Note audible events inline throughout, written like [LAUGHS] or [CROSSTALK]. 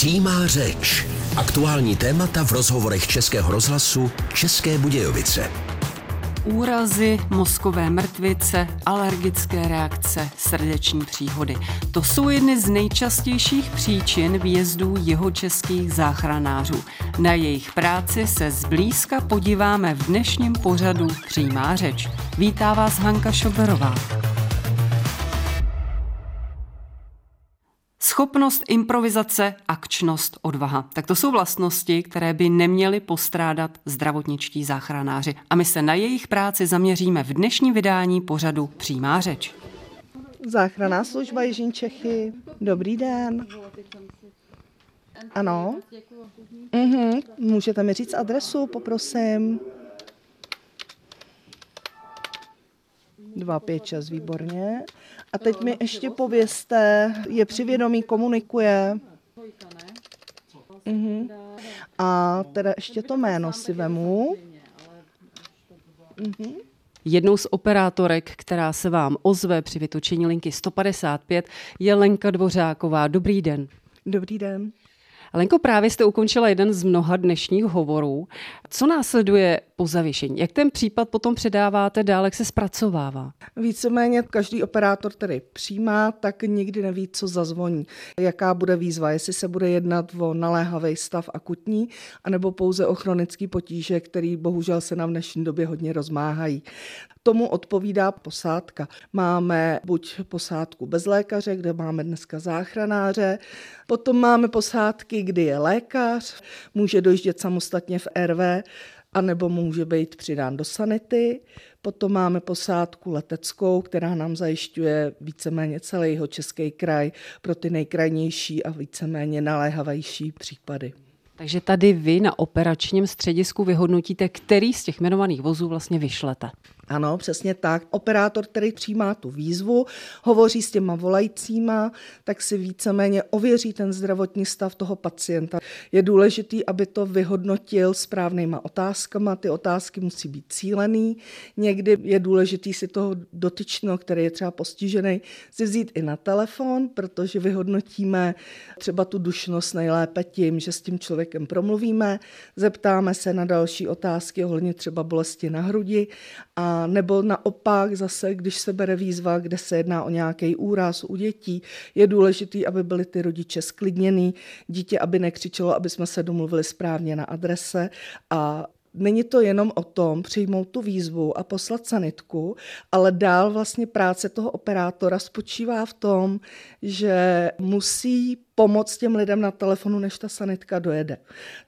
Přímá řeč. Aktuální témata v rozhovorech Českého rozhlasu České Budějovice. Úrazy, mozkové mrtvice, alergické reakce, srdeční příhody. To jsou jedny z nejčastějších příčin výjezdů jihočeských záchranářů. Na jejich práci se zblízka podíváme v dnešním pořadu Přímá řeč. Vítá vás Hanka Šoberová. Schopnost improvizace, akčnost, odvaha. Tak to jsou vlastnosti, které by neměly postrádat zdravotničtí záchranáři. A my se na jejich práci zaměříme v dnešním vydání pořadu Přímá řeč. Záchranná služba Jižní Čechy. Dobrý den. Ano. Mhm. Můžete mi říct adresu, poprosím. 256, výborně. A teď mi ještě povězte, je přivědomí, komunikuje. Mhm. A teda ještě to jméno si vemu. Mhm. Jednou z operátorek, která se vám ozve při vytočení linky 155, je Lenka Dvořáková. Dobrý den. Dobrý den. Lenko, právě jste ukončila jeden z mnoha dnešních hovorů. Co následuje po zavěšení? Jak ten případ potom předáváte dál, jak se zpracovává? Víceméně každý operátor, který přijímá, tak nikdy neví, co zazvoní. Jaká bude výzva, jestli se bude jednat o naléhavý stav akutní, anebo pouze o chronický potíže, který bohužel se nám v dnešní době hodně rozmáhají. Tomu odpovídá posádka. Máme buď posádku bez lékaře, kde máme dneska záchranáře, potom máme posádky, kdy je lékař, může dojíždět samostatně v RV, anebo může být přidán do sanity. Potom máme posádku leteckou, která nám zajišťuje víceméně celý jeho český kraj pro ty nejkrajnější a víceméně naléhavější případy. Takže tady vy na operačním středisku vyhodnotíte, který z těch jmenovaných vozů vlastně vyšlete. Ano, přesně tak. Operátor, který přijímá tu výzvu, hovoří s těma volajícíma, tak si víceméně ověří ten zdravotní stav toho pacienta. Je důležitý, aby to vyhodnotil správnýma otázkama. Ty otázky musí být cílený. Někdy je důležitý si toho dotyčného, který je třeba postižený, si vzít i na telefon, protože vyhodnotíme třeba tu dušnost nejlépe tím, že s tím člověkem promluvíme, zeptáme se na další otázky ohledně třeba bolesti na hrudi a nebo naopak zase, když se bere výzva, kde se jedná o nějaký úraz u dětí, je důležité, aby byly ty rodiče sklidněný, dítě, aby nekřičelo, aby jsme se domluvili správně na adrese. A Není to jenom o tom přijmout tu výzvu a poslat sanitku, ale dál vlastně práce toho operátora spočívá v tom, že musí pomoct těm lidem na telefonu, než ta sanitka dojede.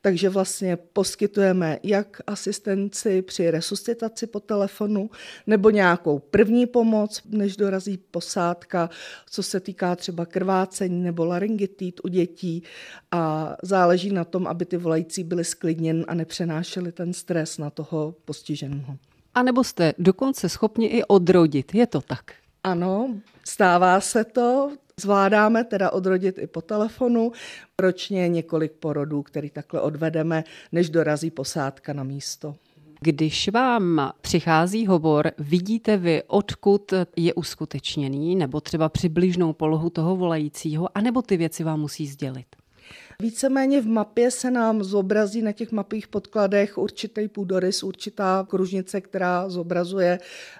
Takže vlastně poskytujeme jak asistenci při resuscitaci po telefonu, nebo nějakou první pomoc, než dorazí posádka, co se týká třeba krvácení nebo laryngitit u dětí a záleží na tom, aby ty volající byly sklidněn a nepřenášeli ten stres na toho postiženého. A nebo jste dokonce schopni i odrodit, je to tak? Ano, stává se to. Zvládáme teda odrodit i po telefonu. Ročně několik porodů, který takhle odvedeme, než dorazí posádka na místo. Když vám přichází hovor, vidíte vy, odkud je uskutečněný, nebo třeba přibližnou polohu toho volajícího, anebo ty věci vám musí sdělit? Víceméně v mapě se nám zobrazí na těch mapových podkladech určitý půdorys, určitá kružnice, která zobrazuje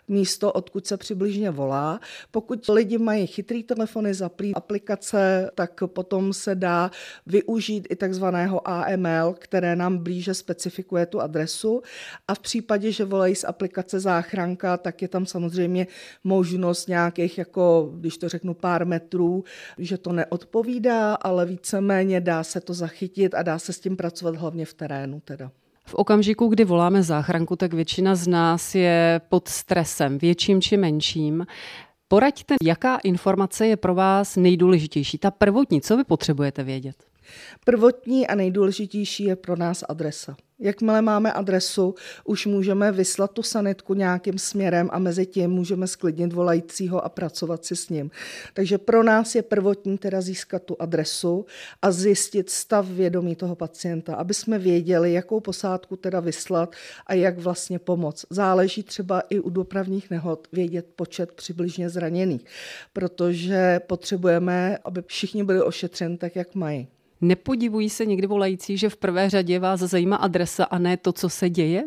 místo, odkud se přibližně volá. Pokud lidi mají chytrý telefony, zaplý aplikace, tak potom se dá využít i takzvaného AML, které nám blíže specifikuje tu adresu. A v případě, že volají z aplikace záchranka, tak je tam samozřejmě možnost nějakých, jako když to řeknu, pár metrů, že to neodpovídá, ale víceméně dá se to zachytit a dá se s tím pracovat hlavně v terénu teda. V okamžiku, kdy voláme záchranku, tak většina z nás je pod stresem, větším či menším. Poraďte, jaká informace je pro vás nejdůležitější, ta prvotní, co vy potřebujete vědět? Prvotní a nejdůležitější je pro nás adresa. Jakmile máme adresu, už můžeme vyslat tu sanitku nějakým směrem a mezi tím můžeme sklidnit volajícího a pracovat si s ním. Takže pro nás je prvotní teda získat tu adresu a zjistit stav vědomí toho pacienta, aby jsme věděli, jakou posádku teda vyslat a jak vlastně pomoct. Záleží třeba i u dopravních nehod vědět počet přibližně zraněných, protože potřebujeme, aby všichni byli ošetřeni tak, jak mají. Nepodivují se někdy volající, že v prvé řadě vás zajímá adresa a ne to, co se děje?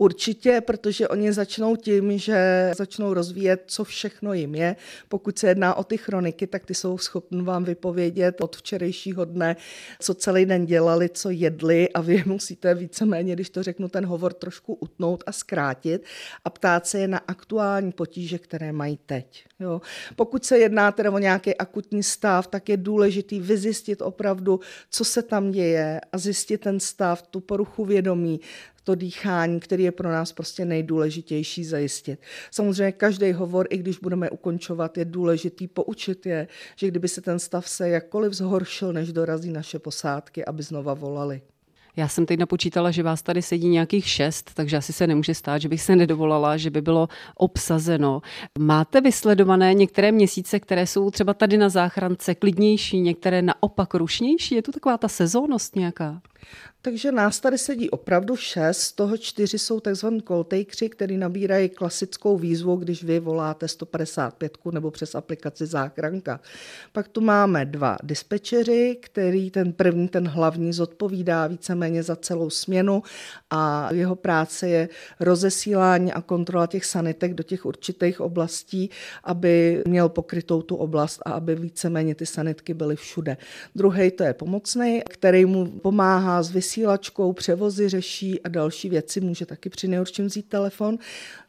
Určitě, protože oni začnou tím, že začnou rozvíjet, co všechno jim je. Pokud se jedná o ty chroniky, tak ty jsou schopni vám vypovědět od včerejšího dne, co celý den dělali, co jedli a vy musíte víceméně, když to řeknu, ten hovor trošku utnout a zkrátit a ptát se je na aktuální potíže, které mají teď. Jo. Pokud se jedná teda o nějaký akutní stav, tak je důležitý vyzjistit opravdu, co se tam děje a zjistit ten stav, tu poruchu vědomí, to dýchání, který je pro nás prostě nejdůležitější zajistit. Samozřejmě každý hovor, i když budeme ukončovat, je důležitý poučit je, že kdyby se ten stav se jakkoliv zhoršil, než dorazí naše posádky, aby znova volali. Já jsem teď napočítala, že vás tady sedí nějakých šest, takže asi se nemůže stát, že bych se nedovolala, že by bylo obsazeno. Máte vysledované některé měsíce, které jsou třeba tady na záchrance klidnější, některé naopak rušnější? Je to taková ta sezónnost nějaká? Takže nás tady sedí opravdu šest, z toho čtyři jsou takzvaný koltejkři, který nabírají klasickou výzvu, když vy voláte 155 nebo přes aplikaci záchranka. Pak tu máme dva dispečeři, který ten první, ten hlavní, zodpovídá víceméně za celou směnu a jeho práce je rozesílání a kontrola těch sanitek do těch určitých oblastí, aby měl pokrytou tu oblast a aby víceméně ty sanitky byly všude. Druhý to je pomocný, který mu pomáhá s vysílačkou, převozy řeší a další věci, může taky při nejhorším vzít telefon.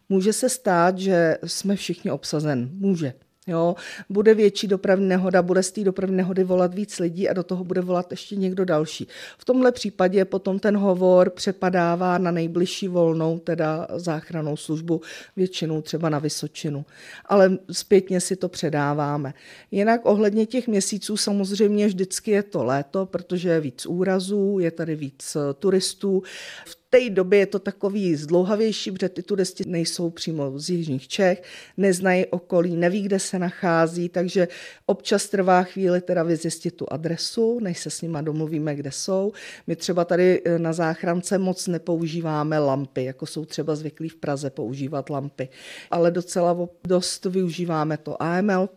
Může se stát, že jsme všichni obsazen. Může. Jo, bude větší dopravní nehoda, bude z té dopravní nehody volat víc lidí a do toho bude volat ještě někdo další. V tomhle případě potom ten hovor přepadává na nejbližší volnou, teda záchranou službu, většinou třeba na Vysočinu. Ale zpětně si to předáváme. Jinak ohledně těch měsíců samozřejmě vždycky je to léto, protože je víc úrazů, je tady víc turistů. V té době je to takový zdlouhavější, protože ty turisti nejsou přímo z jižních Čech, neznají okolí, neví, kde se nachází, takže občas trvá chvíli teda vyzjistit tu adresu, než se s nima domluvíme, kde jsou. My třeba tady eh, na záchrance moc nepoužíváme lampy, jako jsou třeba zvyklí v Praze používat lampy, ale docela dost využíváme to AML,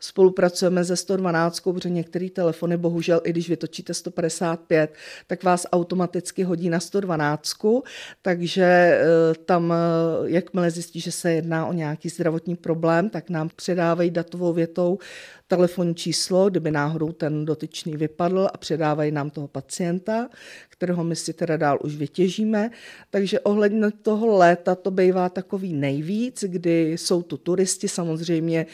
spolupracujeme se 112, protože některé telefony, bohužel, i když vytočíte 155, tak vás automaticky hodí na 112 Kanadsku, takže eh, tam, eh, jakmile zjistí, že se jedná o nějaký zdravotní problém, tak nám předávají datovou větou telefonní číslo, kdyby náhodou ten dotyčný vypadl a předávají nám toho pacienta, kterého my si teda dál už vytěžíme. Takže ohledně toho léta to bývá takový nejvíc, kdy jsou tu turisti, samozřejmě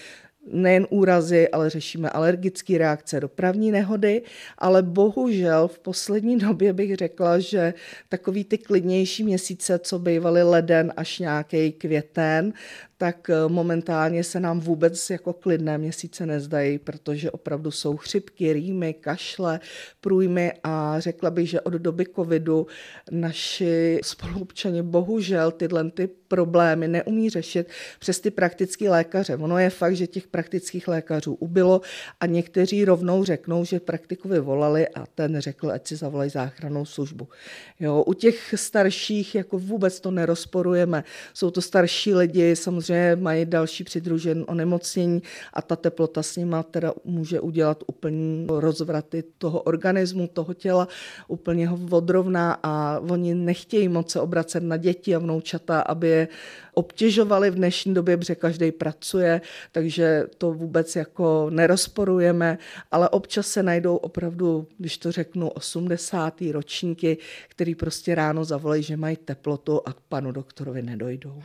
nejen úrazy, ale řešíme alergické reakce, dopravní nehody, ale bohužel v poslední [LAUGHS] době bych řekla, že takový ty klidnější měsíce, co bývaly leden až nějaký květen, tak eh, momentálně se nám vůbec jako klidné měsíce nezdají, protože opravdu jsou chřipky, rýmy, kašle, průjmy a řekla bych, že od doby covidu naši spoluobčani bohužel tyhle ty problémy neumí řešit přes ty praktické lékaře. Ono je fakt, že těch praktických lékařů ubylo a někteří rovnou řeknou, že praktikovi volali a ten řekl, ať si zavolají záchranou službu. Jo, u těch starších jako vůbec to nerozporujeme. Jsou to starší lidi, samozřejmě mají další přidružen onemocnění a ta teplota s nima teda může udělat úplně rozvraty toho organismu, toho těla, úplně ho odrovná a oni nechtějí moc se obracet na děti a vnoučata, aby je obtěžovali v dnešní době, protože každý pracuje, takže to vůbec jako nerozporujeme, ale občas se najdou opravdu, když to řeknu, 80. ročníky, který prostě ráno zavolají, že mají teplotu a k panu doktorovi nedojdou.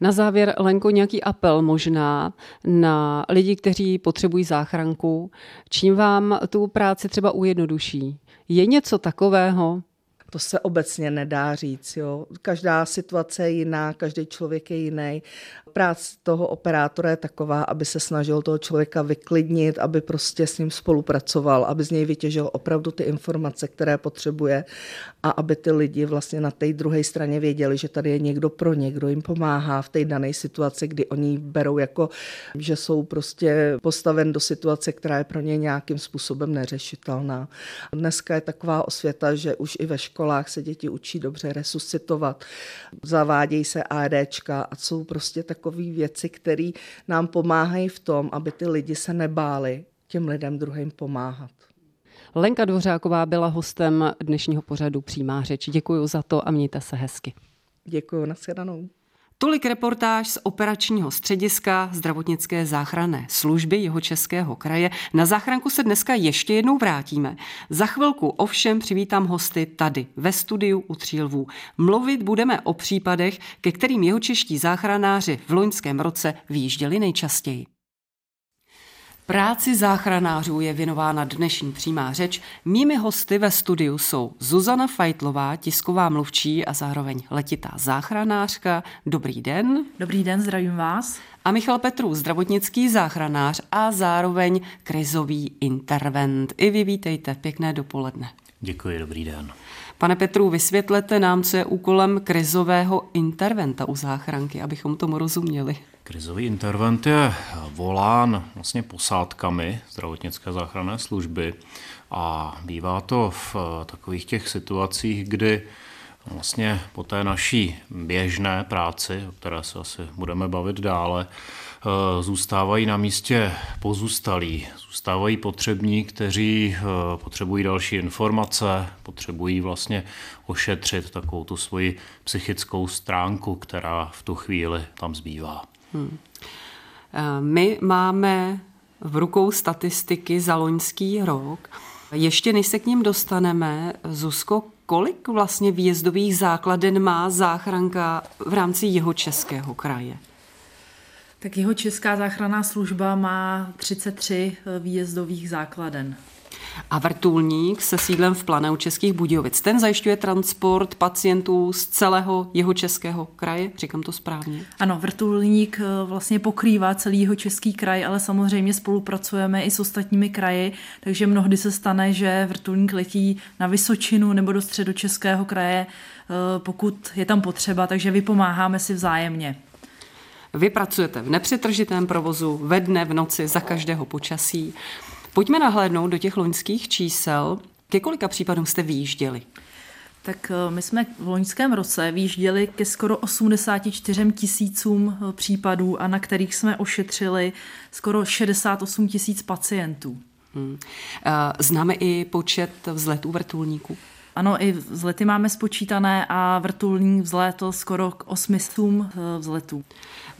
Na závěr, Lenko, nějaký apel možná na lidi, kteří potřebují záchranku, čím vám tu práci třeba ujednoduší. Je něco takového? To se obecně nedá říct. Jo. Každá situace je jiná, každý člověk je jiný práce toho operátora je taková, aby se snažil toho člověka vyklidnit, aby prostě s ním spolupracoval, aby z něj vytěžil opravdu ty informace, které potřebuje a aby ty lidi vlastně na té druhé straně věděli, že tady je někdo pro ně, kdo jim pomáhá v té dané situaci, kdy oni berou jako, že jsou prostě postaven do situace, která je pro ně nějakým způsobem neřešitelná. Dneska je taková osvěta, že už i ve školách se děti učí dobře resuscitovat, zavádějí se ADčka a jsou prostě tak takové věci, které nám pomáhají v tom, aby ty lidi se nebáli těm lidem druhým pomáhat. Lenka Dvořáková byla hostem dnešního pořadu Přímá řeč. Děkuji za to a mějte se hezky. Děkuji, nashledanou. Tolik reportáž z operačního střediska zdravotnické záchranné služby jeho českého kraje. Na záchranku se dneska ještě jednou vrátíme. Za chvilku ovšem přivítám hosty tady ve studiu u Třílvů. Mluvit budeme o případech, ke kterým jeho čeští záchranáři v loňském roce výjížděli nejčastěji. Práci záchranářů je věnována dnešní přímá řeč. Mými hosty ve studiu jsou Zuzana Fajtlová, tisková mluvčí a zároveň letitá záchranářka. Dobrý den. Dobrý den, zdravím vás. A Michal Petru, zdravotnický záchranář a zároveň krizový intervent. I vy vítejte, pěkné dopoledne. Děkuji, dobrý den. Pane Petru, vysvětlete nám, co je úkolem krizového interventa u záchranky, abychom tomu rozuměli. Krizový intervent je volán vlastně posádkami zdravotnické záchranné služby a bývá to v takových těch situacích, kdy vlastně po té naší běžné práci, o které se asi budeme bavit dále, zůstávají na místě pozůstalí, zůstávají potřební, kteří eh, potřebují další informace, potřebují vlastně ošetřit takovou tu svoji psychickou stránku, která v tu chvíli tam zbývá. Hmm. Eh, my máme v rukou statistiky za loňský rok. Ještě než se k ním dostaneme, Zuzko, kolik vlastně výjezdových základen má záchranka v rámci jeho českého kraje? Tak jeho česká záchranná služba má 33 eh, výjezdových základen. A vrtulník se sídlem v Planeu Českých Budějovic. Ten zajišťuje transport pacientů z celého jeho českého kraje, říkám to správně? Ano, vrtulník eh, vlastně pokrývá celý jeho český kraj, ale samozřejmě spolupracujeme i s ostatními kraji, takže mnohdy se stane, že vrtulník letí na Vysočinu nebo do středočeského kraje, eh, pokud je tam potřeba, takže vypomáháme si vzájemně. Vy pracujete v nepřetržitém provozu ve dne, v noci, za každého počasí. Pojďme nahlédnout do těch loňských čísel. Ke kolika případům jste vyjížděli? Tak eh, my jsme v loňském roce vyjížděli ke skoro 84 tisícům eh, případů a na kterých jsme ošetřili skoro 68 tisíc pacientů. Hmm. Eh, známe i počet vzletů vrtulníků? Ano, i vzlety máme spočítané a vrtulník vzlétl skoro k 800 vzletů.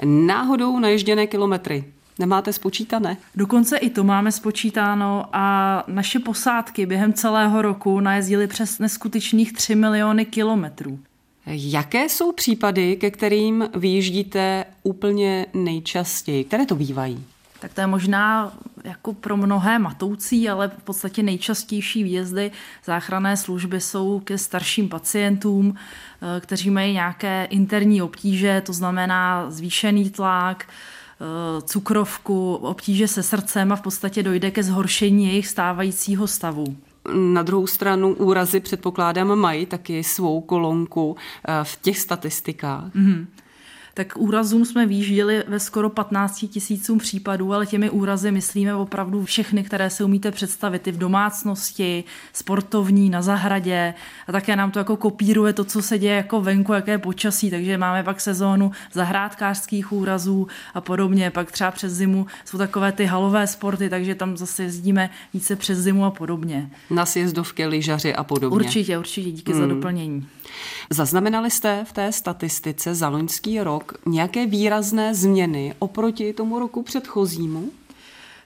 Náhodou naježděné kilometry. Nemáte spočítané? Dokonce i to máme spočítáno a naše posádky během celého roku najezdily přes neskutečných 3 miliony kilometrů. Jaké jsou případy, ke kterým vyjíždíte úplně nejčastěji? Které to bývají? Tak to je možná jako pro mnohé matoucí, ale v podstatě nejčastější výjezdy záchranné služby jsou ke starším pacientům, eh, kteří mají nějaké interní obtíže, to znamená zvýšený tlak, eh, cukrovku, obtíže se srdcem a v podstatě dojde ke zhoršení jejich stávajícího stavu. Na druhou stranu úrazy předpokládám mají taky svou kolonku eh, v těch statistikách. Mm-hmm tak úrazům jsme výjížděli ve skoro 15 tisícům případů, ale těmi úrazy myslíme opravdu všechny, které si umíte představit, i v domácnosti, sportovní, na zahradě a také nám to jako kopíruje to, co se děje jako venku, jaké počasí, takže máme pak sezónu zahrádkářských úrazů a podobně, pak třeba přes zimu jsou takové ty halové sporty, takže tam zase jezdíme více přes zimu a podobně. Na sjezdovky, lyžaři a podobně. Určitě, určitě, díky hmm. za doplnění. Zaznamenali jste v té statistice za loňský rok nějaké výrazné změny oproti tomu roku předchozímu?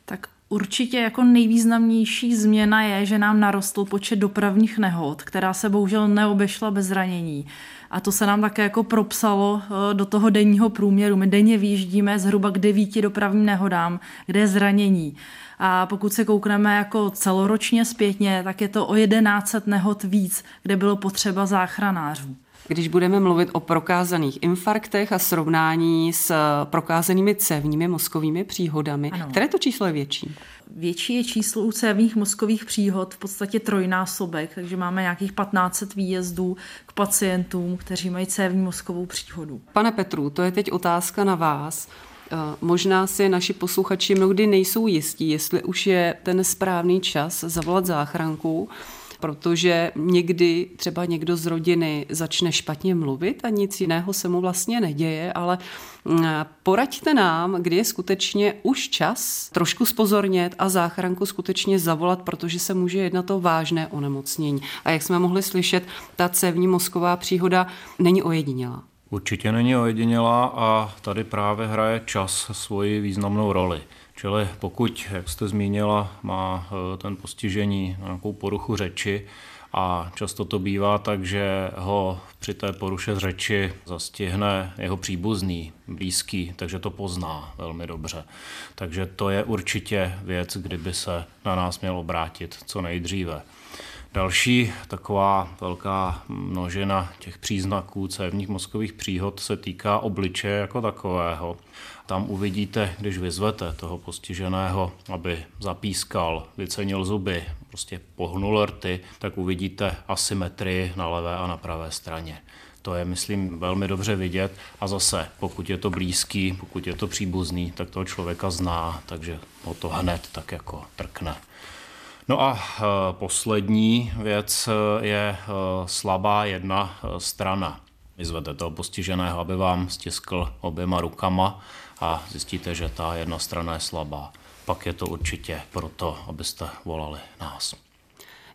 Tak Určitě jako nejvýznamnější změna je, že nám narostl počet dopravních nehod, která se bohužel neobešla bez zranění. A to se nám také jako propsalo eh, do toho denního průměru. My denně vyjíždíme zhruba k devíti dopravním nehodám, kde je zranění. A pokud se koukneme jako celoročně zpětně, tak je to o 1100 nehod víc, kde bylo potřeba záchranářů. Když budeme mluvit o prokázaných infarktech a srovnání s prokázanými cévními mozkovými příhodami, ano. které to číslo je větší? Větší je číslo u cévních mozkových příhod, v podstatě trojnásobek, takže máme nějakých 1500 výjezdů k pacientům, kteří mají cévní mozkovou příhodu. Pane Petru, to je teď otázka na vás. Eh, možná si naši posluchači mnohdy nejsou jistí, jestli už je ten správný čas zavolat záchranku, protože někdy třeba někdo z rodiny začne špatně mluvit a nic jiného se mu vlastně neděje, ale mm, poraďte nám, kdy je skutečně už čas trošku spozornět a záchranku skutečně zavolat, protože se může jednat o vážné onemocnění. A jak jsme mohli slyšet, ta cévní mozková příhoda není ojedinělá. Určitě není ojedinělá a tady právě hraje čas svoji významnou roli. Čili pokud, jak jste zmínila, má eh, ten postižení nějakou poruchu řeči a často to bývá tak, že ho při té poruše řeči zastihne jeho příbuzný, blízký, takže to pozná velmi dobře. Takže to je určitě věc, kdyby se na nás měl obrátit co nejdříve. Další taková velká množina těch příznaků cévních mozkových příhod se týká obličeje jako takového. Tam uvidíte, když vyzvete toho postiženého, aby zapískal, vycenil zuby, prostě pohnul rty, tak uvidíte asymetrii na levé a na pravé straně. To je, myslím, velmi dobře vidět. A zase, pokud je to blízký, pokud je to příbuzný, tak toho člověka zná, takže ho to hned tak jako trkne. No a eh, poslední věc eh, je eh, slabá jedna strana. Vyzvete toho postiženého, aby vám stiskl oběma rukama a zjistíte, že ta jedna strana je slabá. Pak je to určitě proto, abyste volali nás.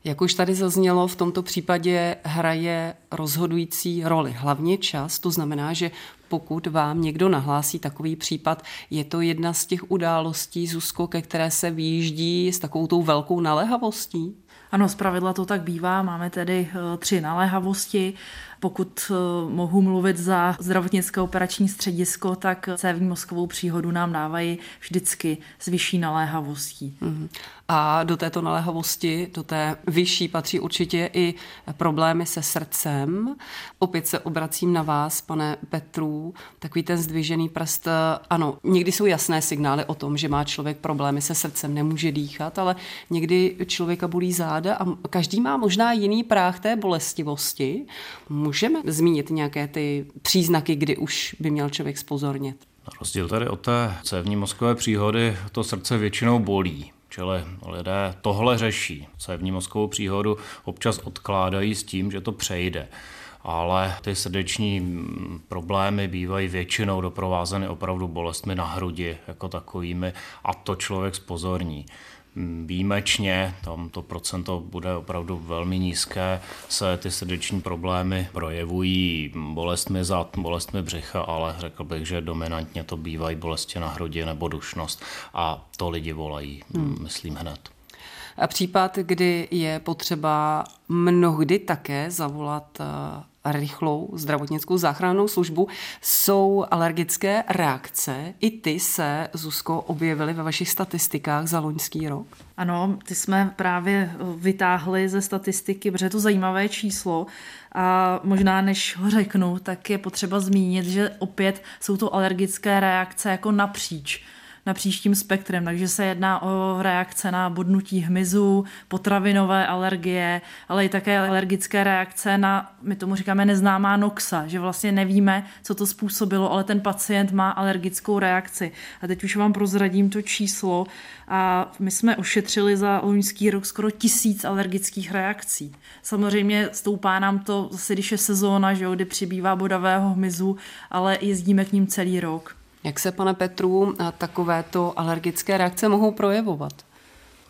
Jak už tady zaznělo, v tomto případě hraje rozhodující roli hlavně čas, to znamená, že pokud vám někdo nahlásí takový případ, je to jedna z těch událostí, Zuzko, ke které se výjíždí s takovou tou velkou naléhavostí? Ano, zpravidla to tak bývá. Máme tedy eh, tři naléhavosti. Pokud eh, mohu mluvit za zdravotnické operační středisko, tak cévní mozkovou příhodu nám dávají vždycky s vyšší naléhavostí. Mm-hmm. A do této naléhavosti, do té vyšší, patří určitě i problémy se srdcem. Opět se obracím na vás, pane Petru. Takový ten zdvižený prst, ano, někdy jsou jasné signály o tom, že má člověk problémy se srdcem, nemůže dýchat, ale někdy člověka bolí záda a každý má možná jiný práh té bolestivosti. Můžeme zmínit nějaké ty příznaky, kdy už by měl člověk spozornit? Na rozdíl tady od té cévní mozkové příhody, to srdce většinou bolí. Čili lidé tohle řeší. Cévní mozkovou příhodu občas odkládají s tím, že to přejde ale ty srdeční problémy bývají většinou doprovázeny opravdu bolestmi na hrudi jako takovými a to člověk spozorní výjimečně, tam to procento bude opravdu velmi nízké, se ty srdeční problémy projevují bolestmi zad, bolestmi břicha, ale řekl bych, že dominantně to bývají bolesti na hrudi nebo dušnost a to lidi volají, hmm. myslím hned. A případ, kdy je potřeba mnohdy také zavolat eh, rychlou zdravotnickou záchrannou službu, jsou alergické reakce. I ty se, Zuzko, objevily ve vašich statistikách za loňský rok? Ano, ty jsme právě vytáhli ze statistiky, protože je to zajímavé číslo a možná než ho řeknu, tak je potřeba zmínit, že opět jsou to alergické reakce jako napříč na příštím spektrem, takže se jedná o reakce na bodnutí hmyzu, potravinové alergie, ale i také alergické reakce na, my tomu říkáme, neznámá noxa, že vlastně nevíme, co to způsobilo, ale ten pacient má alergickou reakci. A teď už vám prozradím to číslo a my jsme ošetřili za loňský rok skoro tisíc alergických reakcí. Samozřejmě stoupá nám to zase, když je sezóna, že jo, kdy přibývá bodavého hmyzu, ale jezdíme k ním celý rok. Jak se, pane Petru, takovéto alergické reakce mohou projevovat?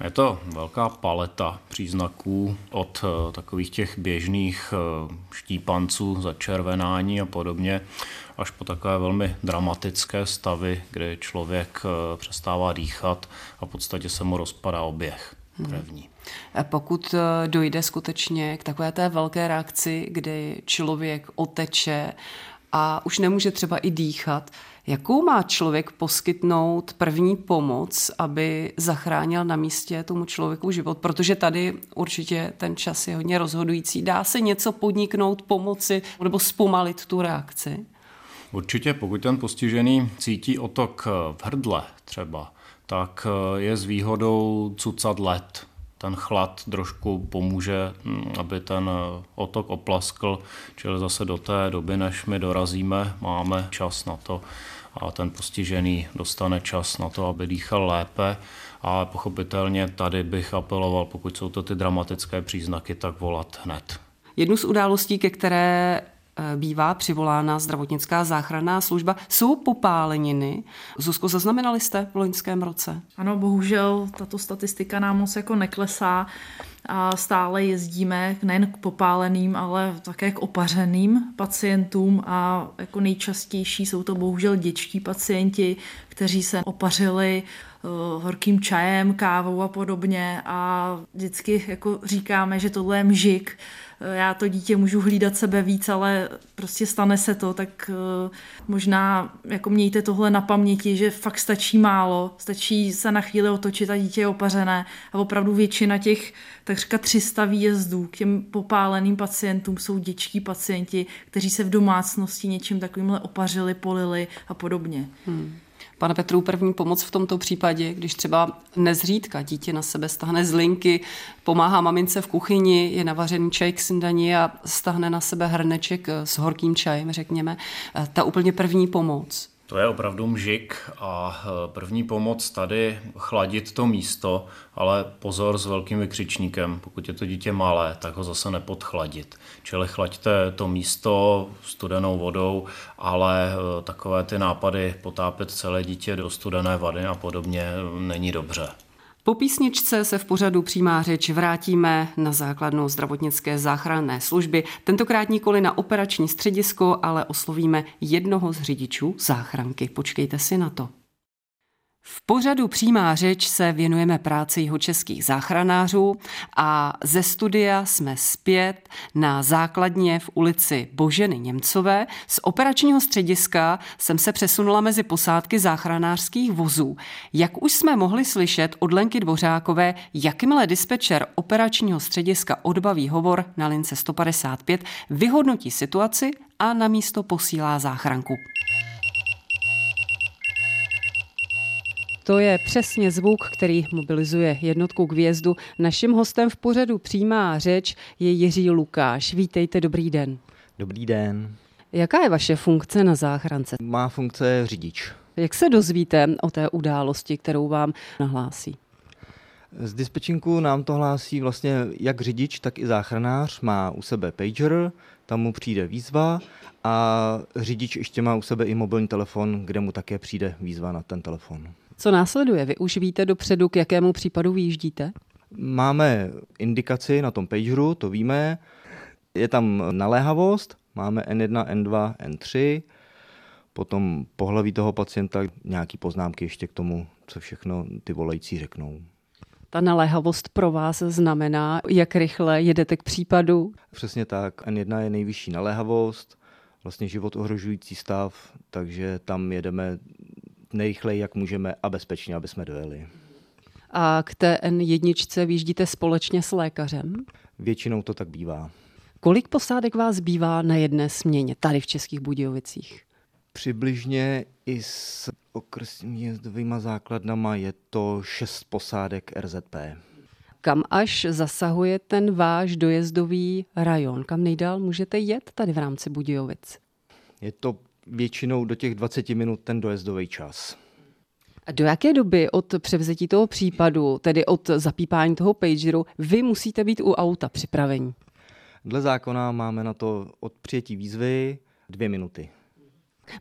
Je to velká paleta příznaků od eh, takových těch běžných eh, štípanců, začervenání a podobně, až po takové velmi dramatické stavy, kdy člověk eh, přestává dýchat a v podstatě se mu rozpadá oběh krevní. Hmm. Pokud dojde skutečně k takové té velké reakci, kdy člověk oteče a už nemůže třeba i dýchat, Jakou má člověk poskytnout první pomoc, aby zachránil na místě tomu člověku život? Protože tady určitě ten čas je hodně rozhodující. Dá se něco podniknout, pomoci nebo zpomalit tu reakci? Určitě, pokud ten postižený cítí otok v hrdle třeba, tak je s výhodou cucat led. Ten chlad trošku pomůže, hm, aby ten otok oplaskl, čili zase do té doby, než my dorazíme, máme čas na to, a ten postižený dostane čas na to, aby dýchal lépe A pochopitelně tady bych apeloval, pokud jsou to ty dramatické příznaky, tak volat hned. Jednu z událostí, ke které eh, bývá přivolána zdravotnická záchranná služba, jsou popáleniny. Zuzko, zaznamenali jste v loňském roce? Ano, bohužel tato statistika nám moc jako neklesá a stále jezdíme nejen k popáleným, ale také k opařeným pacientům a jako nejčastější jsou to bohužel dětští pacienti, kteří se opařili uh, horkým čajem, kávou a podobně a vždycky jako říkáme, že tohle je mžik, já to dítě můžu hlídat sebe víc, ale prostě stane se to, tak eh, možná jako mějte tohle na paměti, že fakt stačí málo, stačí se na chvíli otočit a dítě je opařené a opravdu většina těch takřka 300 výjezdů k těm popáleným pacientům jsou dětští pacienti, kteří se v domácnosti něčím takovýmhle opařili, polili a podobně. Hmm. Pane Petru, první pomoc v tomto případě, když třeba nezřídka dítě na sebe stahne z linky, pomáhá mamince v kuchyni, je navařený čaj k snídani a stahne na sebe hrneček s horkým čajem, řekněme. Ta úplně první pomoc. To je opravdu mžik a e, první pomoc tady chladit to místo, ale pozor s velkým vykřičníkem. Pokud je to dítě malé, tak ho zase nepodchladit. Čili chlaďte to místo studenou vodou, ale e, takové ty nápady potápět celé dítě do studené vody a podobně není dobře. Po písničce se v pořadu přímá řeč vrátíme na základnou zdravotnické záchranné služby, tentokrát nikoli na operační středisko, ale oslovíme jednoho z řidičů záchranky. Počkejte si na to. V pořadu Přímá řeč se věnujeme práci jeho českých záchranářů a ze studia jsme zpět na základně v ulici Boženy Němcové. Z operačního střediska jsem se přesunula mezi posádky záchranářských vozů. Jak už jsme mohli slyšet od Lenky Dvořákové, jakmile dispečer operačního střediska odbaví hovor na lince 155, vyhodnotí situaci a na místo posílá záchranku. To je přesně zvuk, který mobilizuje jednotku k výjezdu. Naším hostem v pořadu Přímá řeč je Jiří Lukáš. Vítejte, dobrý den. Dobrý den. Jaká je vaše funkce na záchrance? Má funkce řidič. Jak se dozvíte o té události, kterou vám nahlásí? Z dispečinku nám to hlásí vlastně jak řidič, tak i záchranář. Má u sebe pager, tam mu přijde výzva a řidič ještě má u sebe i mobilní telefon, kde mu také přijde výzva na ten telefon. Co následuje? Vy už víte dopředu, k jakému případu vyjíždíte? Máme indikaci na tom pageru, to víme. Je tam naléhavost, máme N1, N2, N3, potom pohlaví toho pacienta, nějaký poznámky ještě k tomu, co všechno ty volající řeknou. Ta naléhavost pro vás znamená, jak rychle jedete k případu? Přesně tak. N1 je nejvyšší naléhavost, vlastně život ohrožující stav, takže tam jedeme nejrychleji, jak můžeme a bezpečně, aby jsme dojeli. A k té N1 vyjíždíte společně s lékařem? Většinou to tak bývá. Kolik posádek vás bývá na jedné směně tady v Českých Budějovicích? Přibližně i s okresními jezdovými základnama je to šest posádek RZP. Kam až zasahuje ten váš dojezdový rajon? Kam nejdál můžete jet tady v rámci Budějovic? Je to většinou do těch 20 minut ten dojezdový čas. A do jaké doby od převzetí toho případu, tedy od zapípání toho pageru, vy musíte být u auta připravení? Dle zákona máme na to od přijetí výzvy dvě minuty.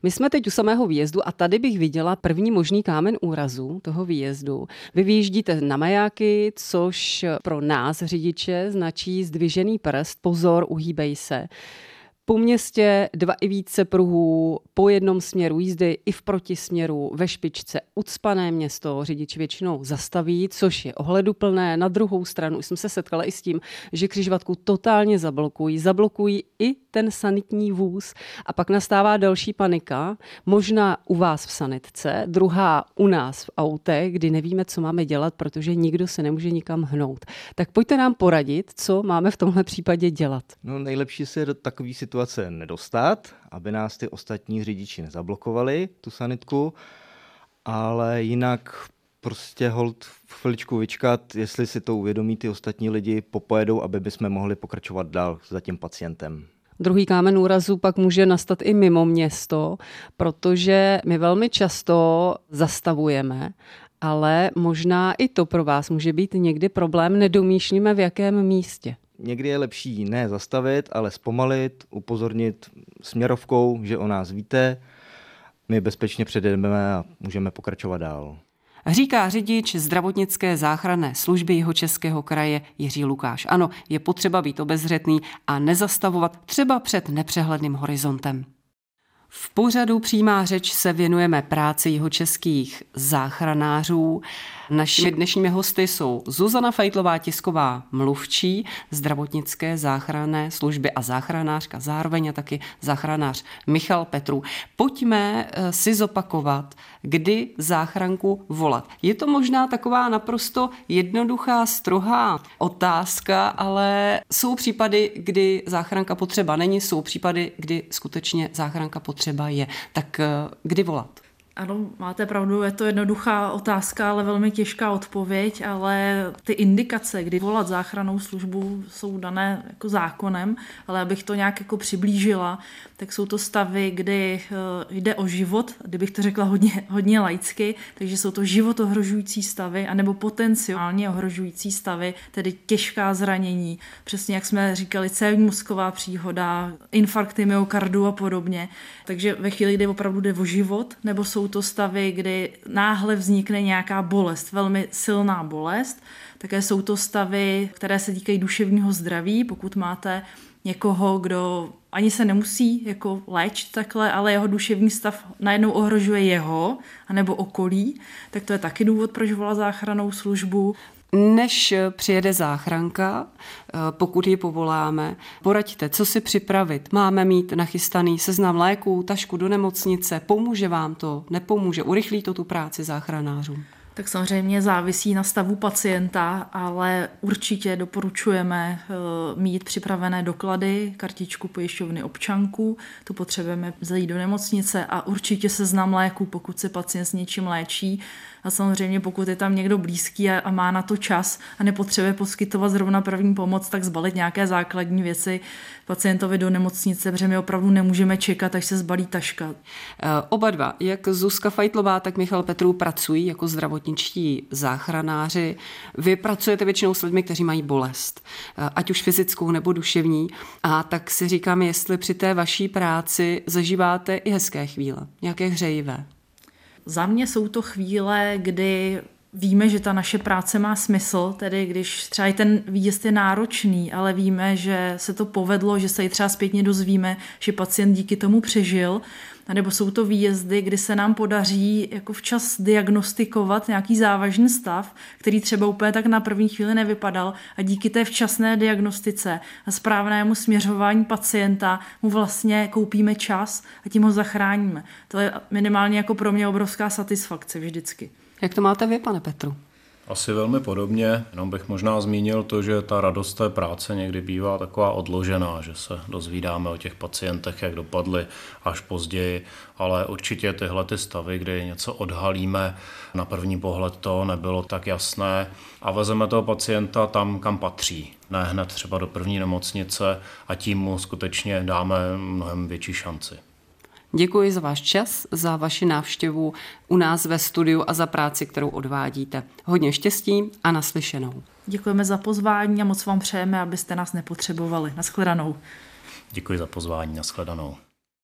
My jsme teď u samého výjezdu a tady bych viděla první možný kámen úrazu toho výjezdu. Vy vyjíždíte na majáky, což pro nás řidiče značí zdvižený prst, pozor, uhýbej se po městě dva i více pruhů, po jednom směru jízdy i v protisměru ve špičce ucpané město řidič většinou zastaví, což je ohleduplné. Na druhou stranu jsem se setkala i s tím, že křižovatku totálně zablokují. Zablokují i ten sanitní vůz a pak nastává další panika, možná u vás v sanitce, druhá u nás v autě, kdy nevíme, co máme dělat, protože nikdo se nemůže nikam hnout. Tak pojďte nám poradit, co máme v tomhle případě dělat. No nejlepší se do takové situace nedostat, aby nás ty ostatní řidiči nezablokovali, tu sanitku, ale jinak prostě hold chviličku vyčkat, jestli si to uvědomí ty ostatní lidi, popojedou, aby bychom mohli pokračovat dál za tím pacientem. Druhý kámen úrazu pak může nastat i mimo město, protože my velmi často zastavujeme ale možná i to pro vás může být někdy problém, nedomýšlíme v jakém místě. Někdy je lepší ne zastavit, ale zpomalit, upozornit směrovkou, že o nás víte, my bezpečně předjedeme a můžeme pokračovat dál. Říká řidič zdravotnické záchranné služby jeho českého kraje Jiří Lukáš. Ano, je potřeba být obezřetný a nezastavovat třeba před nepřehledným horizontem. V pořadu Přímá řeč se věnujeme práci jeho českých záchranářů. Našimi dnešními hosty jsou Zuzana Fejtlová, tisková mluvčí zdravotnické záchranné služby a záchranářka, zároveň a taky záchranář Michal Petru. Pojďme eh, si zopakovat, kdy záchranku volat. Je to možná taková naprosto jednoduchá, strohá otázka, ale jsou případy, kdy záchranka potřeba není, jsou případy, kdy skutečně záchranka potřeba je. Tak eh, kdy volat? Ano, máte pravdu, je to jednoduchá otázka, ale velmi těžká odpověď, ale ty indikace, kdy volat záchranou službu, jsou dané jako zákonem, ale abych to nějak jako přiblížila, tak jsou to stavy, kdy eh, jde o život, kdybych to řekla hodně, hodně laicky, takže jsou to život ohrožující stavy, anebo potenciálně ohrožující stavy, tedy těžká zranění, přesně jak jsme říkali, cévní mozková příhoda, infarkty myokardu a podobně. Takže ve chvíli, kdy opravdu jde o život, nebo jsou to stavy, kdy náhle vznikne nějaká bolest, velmi silná bolest. Také jsou to stavy, které se týkají duševního zdraví, pokud máte někoho, kdo ani se nemusí jako léčit takhle, ale jeho duševní stav najednou ohrožuje jeho anebo okolí, tak to je taky důvod, proč volá záchranou službu. Než přijede záchranka, eh, pokud ji povoláme, poraďte, co si připravit. Máme mít nachystaný seznam léků, tašku do nemocnice, pomůže vám to, nepomůže, urychlí to tu práci záchranářům? tak samozřejmě závisí na stavu pacienta, ale určitě doporučujeme eh, mít připravené doklady, kartičku pojišťovny občanku, tu potřebujeme zajít do nemocnice a určitě seznam léků, pokud se pacient s něčím léčí, a samozřejmě pokud je tam někdo blízký a, a má na to čas a nepotřebuje poskytovat zrovna první pomoc, tak zbalit nějaké základní věci pacientovi do nemocnice, protože my opravdu nemůžeme čekat, až se zbalí taška. Eh, oba dva, jak Zuzka Fajtlová, tak Michal Petrů pracují jako zdravotničtí záchranáři. Vy pracujete většinou s lidmi, kteří mají bolest, eh, ať už fyzickou nebo duševní. A tak si říkám, jestli při té vaší práci zažíváte i hezké chvíle, nějaké hřejivé. Za mě jsou to chvíle, kdy víme, že ta naše práce má smysl, tedy když třeba i ten výjezd je náročný, ale víme, že se to povedlo, že se i třeba zpětně dozvíme, že pacient díky tomu přežil, nebo jsou to výjezdy, kdy se nám podaří jako včas diagnostikovat nějaký závažný stav, který třeba úplně tak na první chvíli nevypadal a díky té včasné diagnostice a správnému směřování pacienta mu vlastně koupíme čas a tím ho zachráníme. To je minimálně jako pro mě obrovská satisfakce vždycky. Jak to máte vy, pane Petru? Asi velmi podobně, jenom bych možná zmínil to, že ta radost té práce někdy bývá taková odložená, že se dozvídáme o těch pacientech, jak dopadly až později, ale určitě tyhle ty stavy, kdy něco odhalíme, na první pohled to nebylo tak jasné a vezeme toho pacienta tam, kam patří. Ne hned třeba do první nemocnice a tím mu skutečně dáme mnohem větší šanci. Děkuji za váš čas, za vaši návštěvu u nás ve studiu a za práci, kterou odvádíte. Hodně štěstí a naslyšenou. Děkujeme za pozvání a moc vám přejeme, abyste nás nepotřebovali. Naschledanou. Děkuji za pozvání, naschledanou.